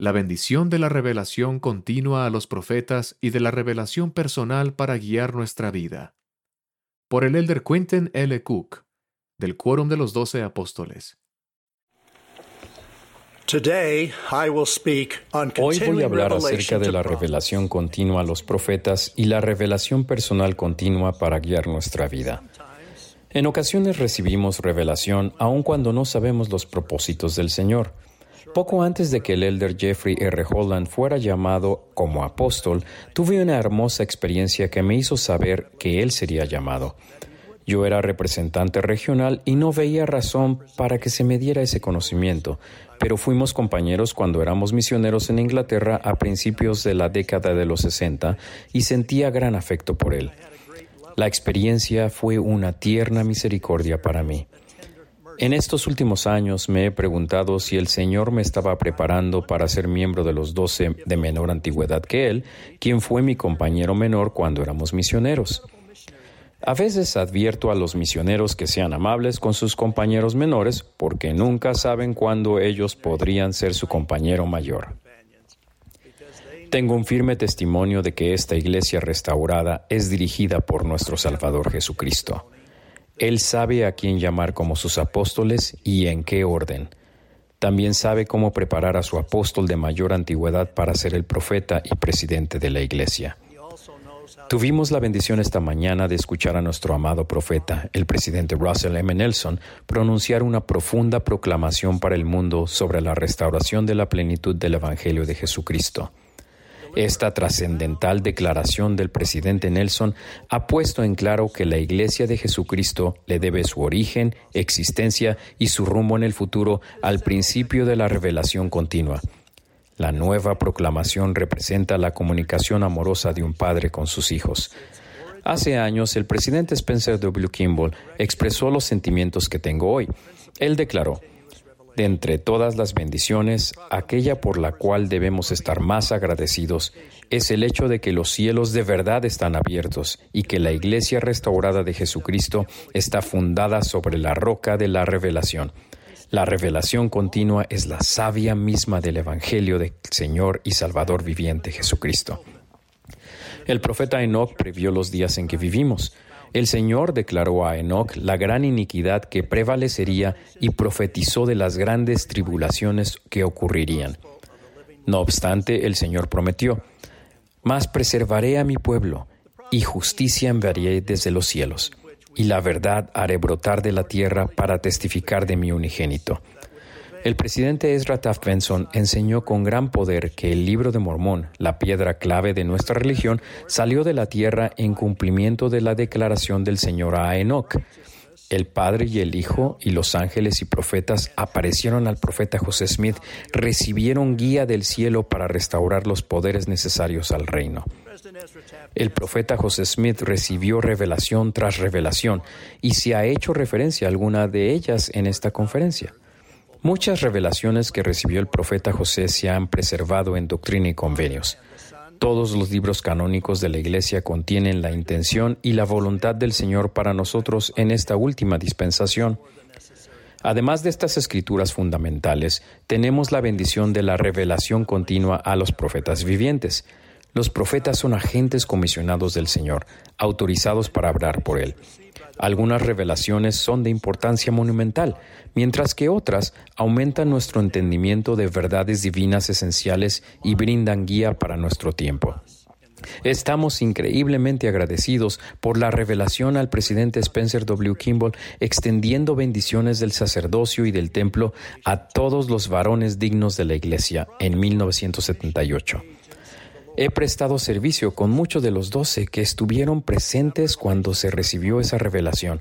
la bendición de la revelación continua a los profetas y de la revelación personal para guiar nuestra vida. Por el elder Quentin L. Cook, del Quórum de los Doce Apóstoles. Hoy voy a hablar acerca de la revelación continua a los profetas y la revelación personal continua para guiar nuestra vida. En ocasiones recibimos revelación aun cuando no sabemos los propósitos del Señor. Poco antes de que el elder Jeffrey R. Holland fuera llamado como apóstol, tuve una hermosa experiencia que me hizo saber que él sería llamado. Yo era representante regional y no veía razón para que se me diera ese conocimiento, pero fuimos compañeros cuando éramos misioneros en Inglaterra a principios de la década de los 60 y sentía gran afecto por él. La experiencia fue una tierna misericordia para mí. En estos últimos años me he preguntado si el Señor me estaba preparando para ser miembro de los doce de menor antigüedad que Él, quien fue mi compañero menor cuando éramos misioneros. A veces advierto a los misioneros que sean amables con sus compañeros menores porque nunca saben cuándo ellos podrían ser su compañero mayor. Tengo un firme testimonio de que esta iglesia restaurada es dirigida por nuestro Salvador Jesucristo. Él sabe a quién llamar como sus apóstoles y en qué orden. También sabe cómo preparar a su apóstol de mayor antigüedad para ser el profeta y presidente de la iglesia. Tuvimos la bendición esta mañana de escuchar a nuestro amado profeta, el presidente Russell M. Nelson, pronunciar una profunda proclamación para el mundo sobre la restauración de la plenitud del Evangelio de Jesucristo. Esta trascendental declaración del presidente Nelson ha puesto en claro que la Iglesia de Jesucristo le debe su origen, existencia y su rumbo en el futuro al principio de la revelación continua. La nueva proclamación representa la comunicación amorosa de un padre con sus hijos. Hace años, el presidente Spencer W. Kimball expresó los sentimientos que tengo hoy. Él declaró, de entre todas las bendiciones, aquella por la cual debemos estar más agradecidos es el hecho de que los cielos de verdad están abiertos y que la iglesia restaurada de Jesucristo está fundada sobre la roca de la revelación. La revelación continua es la savia misma del Evangelio del Señor y Salvador viviente Jesucristo. El profeta Enoch previó los días en que vivimos. El Señor declaró a Enoch la gran iniquidad que prevalecería y profetizó de las grandes tribulaciones que ocurrirían. No obstante, el Señor prometió, Mas preservaré a mi pueblo, y justicia enviaré desde los cielos, y la verdad haré brotar de la tierra para testificar de mi unigénito. El presidente Ezra Taft Benson enseñó con gran poder que el libro de Mormón, la piedra clave de nuestra religión, salió de la tierra en cumplimiento de la declaración del Señor a Enoch. El Padre y el Hijo y los ángeles y profetas aparecieron al profeta José Smith, recibieron guía del cielo para restaurar los poderes necesarios al reino. El profeta José Smith recibió revelación tras revelación y se ha hecho referencia a alguna de ellas en esta conferencia. Muchas revelaciones que recibió el profeta José se han preservado en Doctrina y Convenios. Todos los libros canónicos de la Iglesia contienen la intención y la voluntad del Señor para nosotros en esta última dispensación. Además de estas escrituras fundamentales, tenemos la bendición de la revelación continua a los profetas vivientes. Los profetas son agentes comisionados del Señor, autorizados para hablar por Él. Algunas revelaciones son de importancia monumental, mientras que otras aumentan nuestro entendimiento de verdades divinas esenciales y brindan guía para nuestro tiempo. Estamos increíblemente agradecidos por la revelación al presidente Spencer W. Kimball extendiendo bendiciones del sacerdocio y del templo a todos los varones dignos de la Iglesia en 1978. He prestado servicio con muchos de los doce que estuvieron presentes cuando se recibió esa revelación.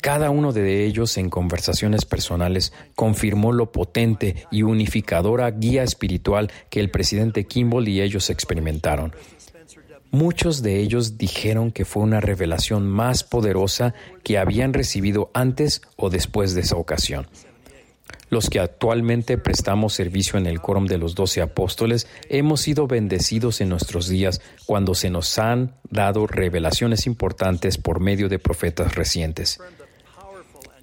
Cada uno de ellos en conversaciones personales confirmó lo potente y unificadora guía espiritual que el presidente Kimball y ellos experimentaron. Muchos de ellos dijeron que fue una revelación más poderosa que habían recibido antes o después de esa ocasión. Los que actualmente prestamos servicio en el quórum de los doce apóstoles hemos sido bendecidos en nuestros días cuando se nos han dado revelaciones importantes por medio de profetas recientes.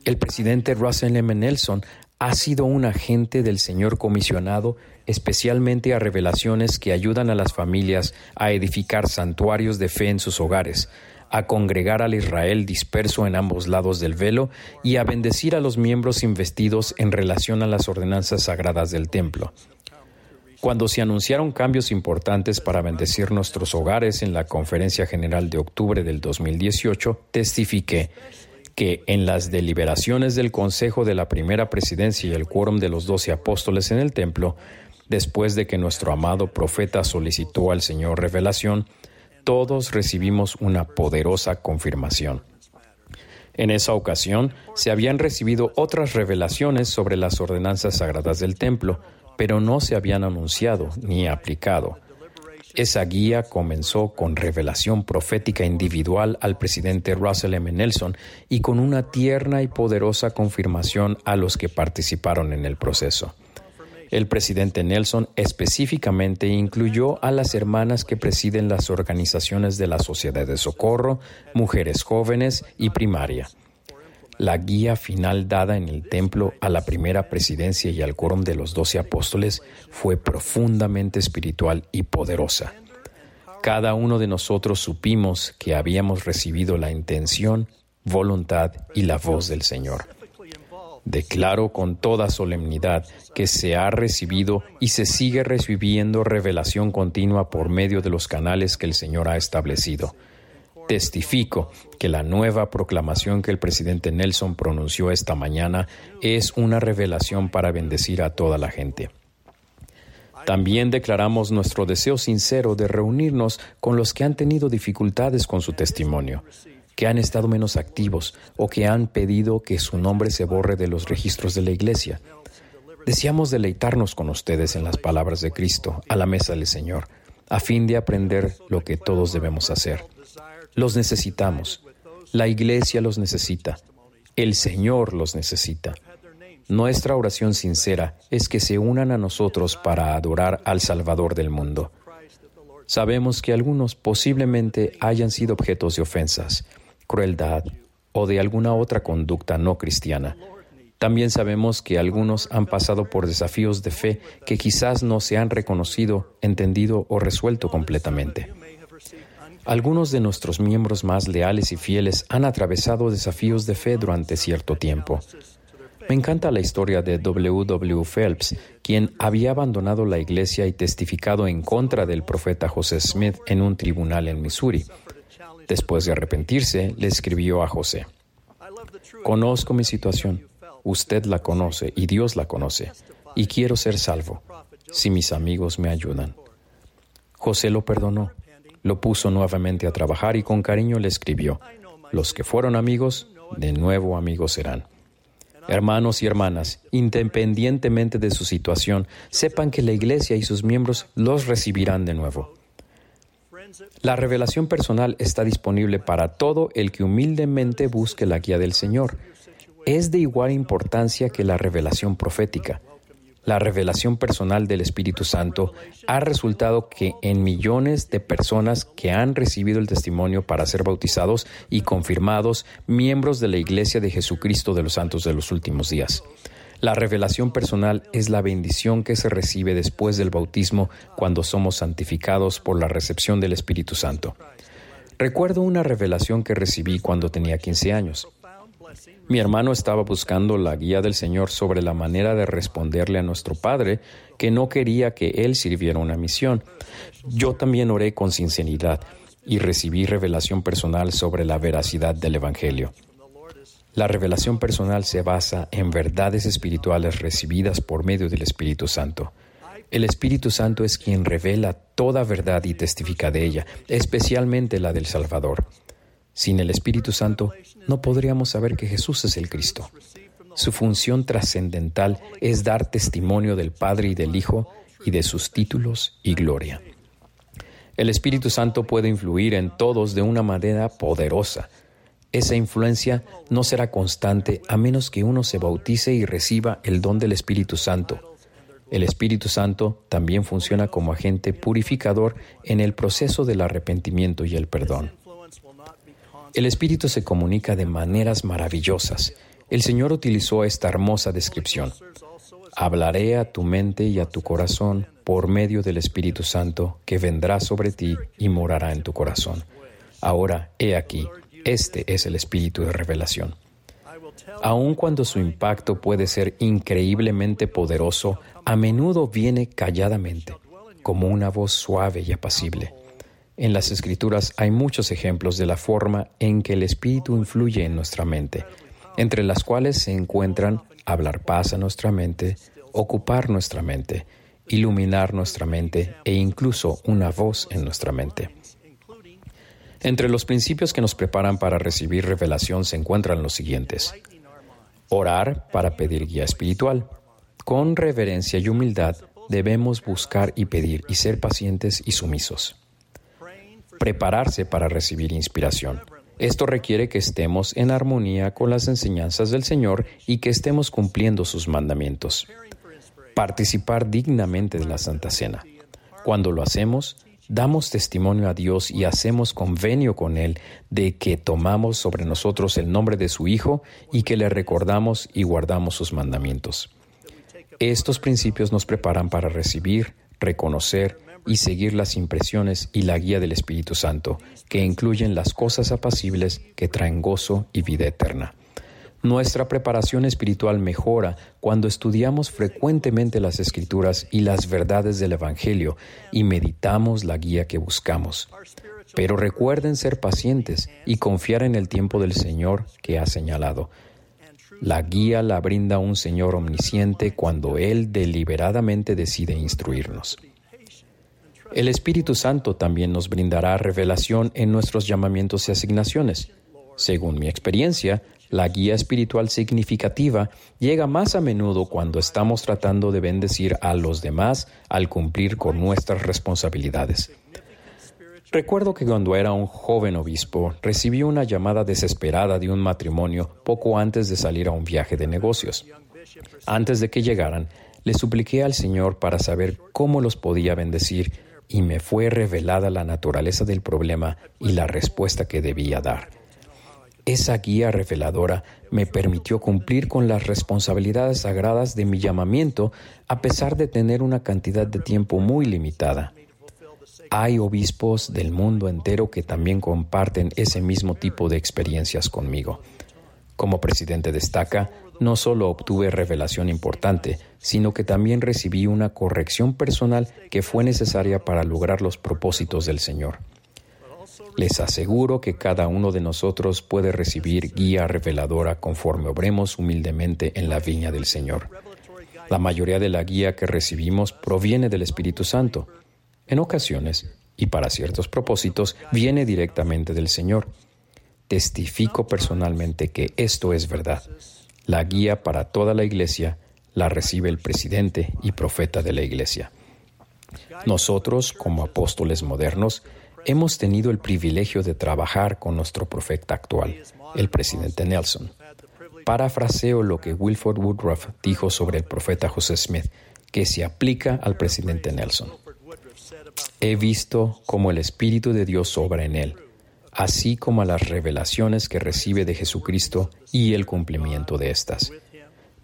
El presidente Russell M. Nelson ha sido un agente del Señor comisionado especialmente a revelaciones que ayudan a las familias a edificar santuarios de fe en sus hogares, a congregar al Israel disperso en ambos lados del velo y a bendecir a los miembros investidos en relación a las ordenanzas sagradas del templo. Cuando se anunciaron cambios importantes para bendecir nuestros hogares en la Conferencia General de octubre del 2018, testifiqué que en las deliberaciones del Consejo de la Primera Presidencia y el quórum de los doce apóstoles en el templo, después de que nuestro amado profeta solicitó al Señor revelación, todos recibimos una poderosa confirmación. En esa ocasión se habían recibido otras revelaciones sobre las ordenanzas sagradas del templo, pero no se habían anunciado ni aplicado. Esa guía comenzó con revelación profética individual al presidente Russell M. Nelson y con una tierna y poderosa confirmación a los que participaron en el proceso. El presidente Nelson específicamente incluyó a las hermanas que presiden las organizaciones de la Sociedad de Socorro, Mujeres Jóvenes y Primaria. La guía final dada en el templo a la primera presidencia y al quórum de los doce apóstoles fue profundamente espiritual y poderosa. Cada uno de nosotros supimos que habíamos recibido la intención, voluntad y la voz del Señor. Declaro con toda solemnidad que se ha recibido y se sigue recibiendo revelación continua por medio de los canales que el Señor ha establecido. Testifico que la nueva proclamación que el presidente Nelson pronunció esta mañana es una revelación para bendecir a toda la gente. También declaramos nuestro deseo sincero de reunirnos con los que han tenido dificultades con su testimonio que han estado menos activos o que han pedido que su nombre se borre de los registros de la Iglesia. Deseamos deleitarnos con ustedes en las palabras de Cristo a la mesa del Señor, a fin de aprender lo que todos debemos hacer. Los necesitamos. La Iglesia los necesita. El Señor los necesita. Nuestra oración sincera es que se unan a nosotros para adorar al Salvador del mundo. Sabemos que algunos posiblemente hayan sido objetos de ofensas, crueldad o de alguna otra conducta no cristiana. También sabemos que algunos han pasado por desafíos de fe que quizás no se han reconocido, entendido o resuelto completamente. Algunos de nuestros miembros más leales y fieles han atravesado desafíos de fe durante cierto tiempo. Me encanta la historia de W. W. Phelps, quien había abandonado la iglesia y testificado en contra del profeta José Smith en un tribunal en Missouri. Después de arrepentirse, le escribió a José, Conozco mi situación, usted la conoce y Dios la conoce, y quiero ser salvo, si mis amigos me ayudan. José lo perdonó, lo puso nuevamente a trabajar y con cariño le escribió, Los que fueron amigos, de nuevo amigos serán. Hermanos y hermanas, independientemente de su situación, sepan que la Iglesia y sus miembros los recibirán de nuevo. La revelación personal está disponible para todo el que humildemente busque la guía del Señor. Es de igual importancia que la revelación profética. La revelación personal del Espíritu Santo ha resultado que en millones de personas que han recibido el testimonio para ser bautizados y confirmados miembros de la Iglesia de Jesucristo de los Santos de los Últimos Días. La revelación personal es la bendición que se recibe después del bautismo cuando somos santificados por la recepción del Espíritu Santo. Recuerdo una revelación que recibí cuando tenía 15 años. Mi hermano estaba buscando la guía del Señor sobre la manera de responderle a nuestro Padre, que no quería que Él sirviera una misión. Yo también oré con sinceridad y recibí revelación personal sobre la veracidad del Evangelio. La revelación personal se basa en verdades espirituales recibidas por medio del Espíritu Santo. El Espíritu Santo es quien revela toda verdad y testifica de ella, especialmente la del Salvador. Sin el Espíritu Santo no podríamos saber que Jesús es el Cristo. Su función trascendental es dar testimonio del Padre y del Hijo y de sus títulos y gloria. El Espíritu Santo puede influir en todos de una manera poderosa, esa influencia no será constante a menos que uno se bautice y reciba el don del Espíritu Santo. El Espíritu Santo también funciona como agente purificador en el proceso del arrepentimiento y el perdón. El Espíritu se comunica de maneras maravillosas. el Señor utilizó esta hermosa descripción. Hablaré a tu mente y a tu corazón por medio del Espíritu Santo que vendrá sobre ti y morará en tu corazón. Ahora, he aquí, este es el Espíritu de revelación. Aun cuando su impacto puede ser increíblemente poderoso, a menudo viene calladamente, como una voz suave y apacible. En las Escrituras hay muchos ejemplos de la forma en que el Espíritu influye en nuestra mente, entre las cuales se encuentran hablar paz a nuestra mente, ocupar nuestra mente, iluminar nuestra mente e incluso una voz en nuestra mente. Entre los principios que nos preparan para recibir revelación se encuentran los siguientes. Orar para pedir guía espiritual. Con reverencia y humildad debemos buscar y pedir y ser pacientes y sumisos. Prepararse para recibir inspiración. Esto requiere que estemos en armonía con las enseñanzas del Señor y que estemos cumpliendo sus mandamientos. Participar dignamente de la Santa Cena. Cuando lo hacemos, damos testimonio a Dios y hacemos convenio con Él de que tomamos sobre nosotros el nombre de su Hijo y que le recordamos y guardamos sus mandamientos. Estos principios nos preparan para recibir, reconocer y seguir las impresiones y la guía del Espíritu Santo, que incluyen las cosas apacibles que traen gozo y vida eterna. Nuestra preparación espiritual mejora cuando estudiamos frecuentemente las escrituras y las verdades del Evangelio y meditamos la guía que buscamos. Pero recuerden ser pacientes y confiar en el tiempo del Señor que ha señalado. La guía la brinda un Señor omnisciente cuando Él deliberadamente decide instruirnos. El Espíritu Santo también nos brindará revelación en nuestros llamamientos y asignaciones. Según mi experiencia, la guía espiritual significativa llega más a menudo cuando estamos tratando de bendecir a los demás al cumplir con nuestras responsabilidades. Recuerdo que cuando era un joven obispo recibí una llamada desesperada de un matrimonio poco antes de salir a un viaje de negocios. Antes de que llegaran, le supliqué al Señor para saber cómo los podía bendecir y me fue revelada la naturaleza del problema y la respuesta que debía dar. Esa guía reveladora me permitió cumplir con las responsabilidades sagradas de mi llamamiento a pesar de tener una cantidad de tiempo muy limitada. Hay obispos del mundo entero que también comparten ese mismo tipo de experiencias conmigo. Como presidente destaca, no solo obtuve revelación importante, sino que también recibí una corrección personal que fue necesaria para lograr los propósitos del Señor. Les aseguro que cada uno de nosotros puede recibir guía reveladora conforme obremos humildemente en la viña del Señor. La mayoría de la guía que recibimos proviene del Espíritu Santo. En ocasiones, y para ciertos propósitos, viene directamente del Señor. Testifico personalmente que esto es verdad. La guía para toda la Iglesia la recibe el presidente y profeta de la Iglesia. Nosotros, como apóstoles modernos, hemos tenido el privilegio de trabajar con nuestro profeta actual, el presidente Nelson. Parafraseo lo que Wilford Woodruff dijo sobre el profeta José Smith, que se aplica al presidente Nelson. He visto cómo el Espíritu de Dios obra en él, así como a las revelaciones que recibe de Jesucristo y el cumplimiento de estas.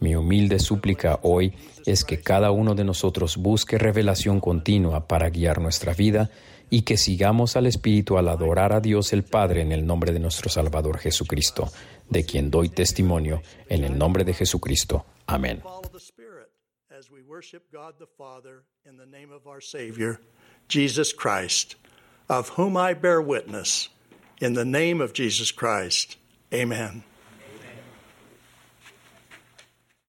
Mi humilde súplica hoy es que cada uno de nosotros busque revelación continua para guiar nuestra vida y que sigamos al Espíritu al adorar a Dios el Padre en el nombre de nuestro Salvador Jesucristo, de quien doy testimonio en el nombre de Jesucristo. Amén. Jesus Christ, of whom I bear witness, in the name of Jesus Christ. Amen.